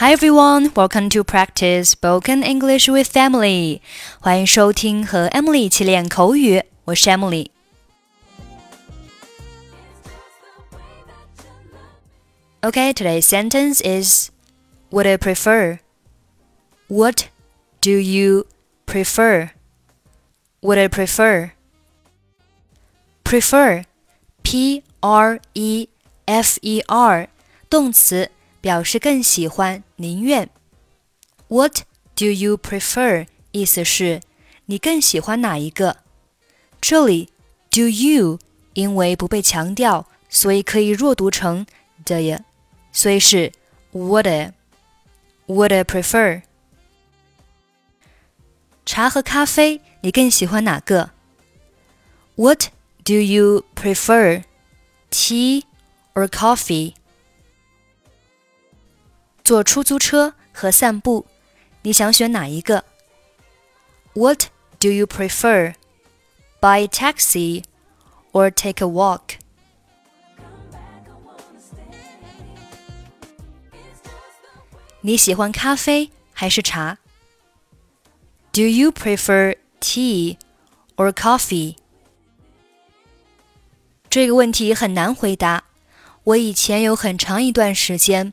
Hi everyone, welcome to practice spoken English with Emily. 欢迎收听和 Emily 一起练口语，我是 Emily。Okay, today's sentence is What do you prefer? What do you prefer? What do you prefer? Prefer, P R E F E R，动词， 表示更喜欢、宁愿。What do you prefer？意思是你更喜欢哪一个？这里 do you 因为不被强调，所以可以弱读成 the。所以是 would would prefer 茶和咖啡，你更喜欢哪个？What do you prefer, tea or coffee？ 坐出租车和散步，你想选哪一个？What do you prefer, buy a taxi or take a walk？你喜欢咖啡还是茶？Do you prefer tea or coffee？这个问题很难回答。我以前有很长一段时间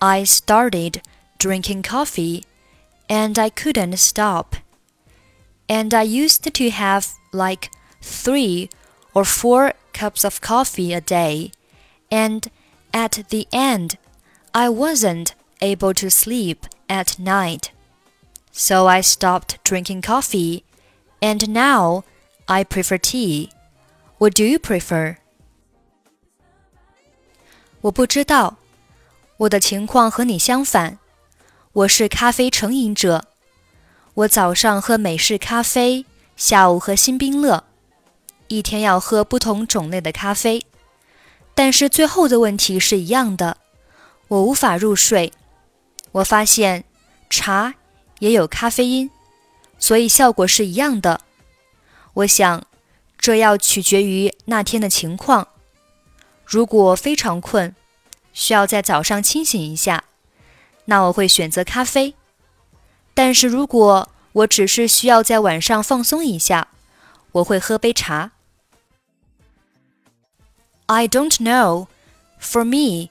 I started drinking coffee and I couldn't stop. And I used to have like three or four cups of coffee a day. And at the end, I wasn't able to sleep at night. So I stopped drinking coffee, and now I prefer tea. What do you prefer? 我不知道， 我的情况和你相反。我是咖啡成瘾者，我早上喝美式咖啡，下午喝新冰乐，一天要喝不同种类的咖啡。但是最后的问题是一样的，我无法入睡。我发现茶也有咖啡因，所以效果是一样的。我想这要取决于那天的情况。如果非常困，需要在早上清醒一下，那我会选择咖啡。但是如果我只是需要在晚上放松一下，我会喝杯茶。I don't know. For me,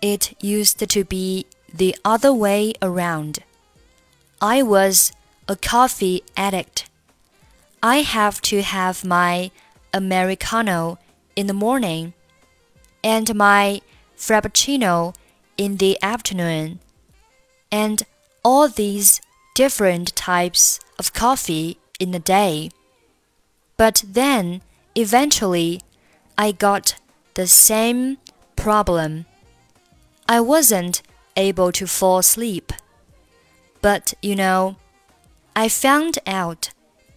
it used to be the other way around. I was a coffee addict. I have to have my Americano in the morning and my Frappuccino in the afternoon, and all these different types of coffee in the day. But then, eventually, I got the same problem. I wasn't able to fall asleep. But you know, I found out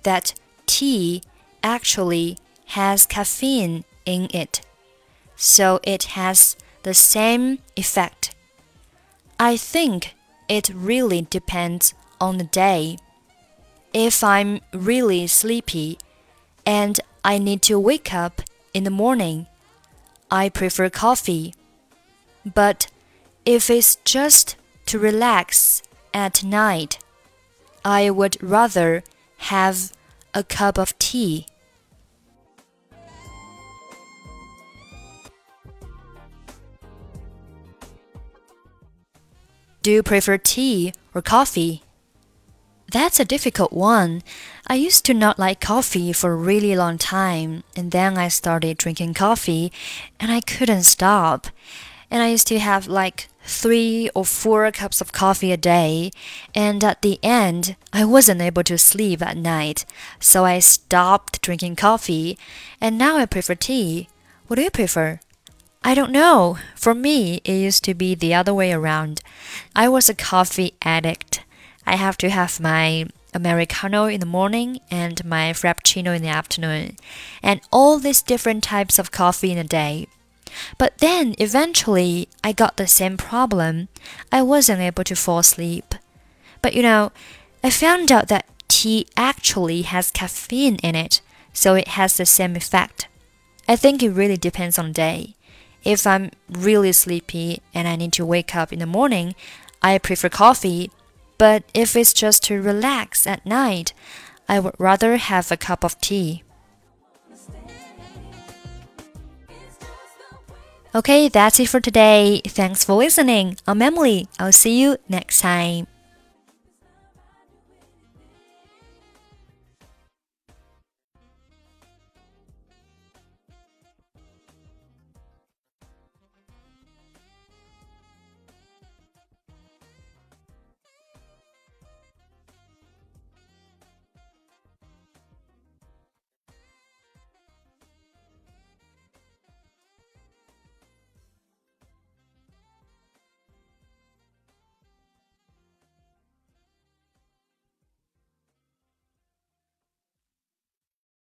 that tea actually has caffeine in it, so it has the same effect. I think it really depends on the day. If I'm really sleepy and I need to wake up in the morning, I prefer coffee. But if it's just to relax at night, I would rather have a cup of tea. Do you prefer tea or coffee? That's a difficult one. I used to not like coffee for a really long time, and then I started drinking coffee, and I couldn't stop. And I used to have like three or four cups of coffee a day, and at the end, I wasn't able to sleep at night, so I stopped drinking coffee, and now I prefer tea. What do you prefer? I don't know. For me, it used to be the other way around. I was a coffee addict. I have to have my Americano in the morning and my Frappuccino in the afternoon, and all these different types of coffee in a day. But then eventually I got the same problem. I wasn't able to fall asleep. But you know, I found out that tea actually has caffeine in it, so it has the same effect. I think it really depends on the day. If I'm really sleepy and I need to wake up in the morning, I prefer coffee. But if it's just to relax at night, I would rather have a cup of tea. Okay, that's it for today. Thanks for listening. I'm Emily. I'll see you next time.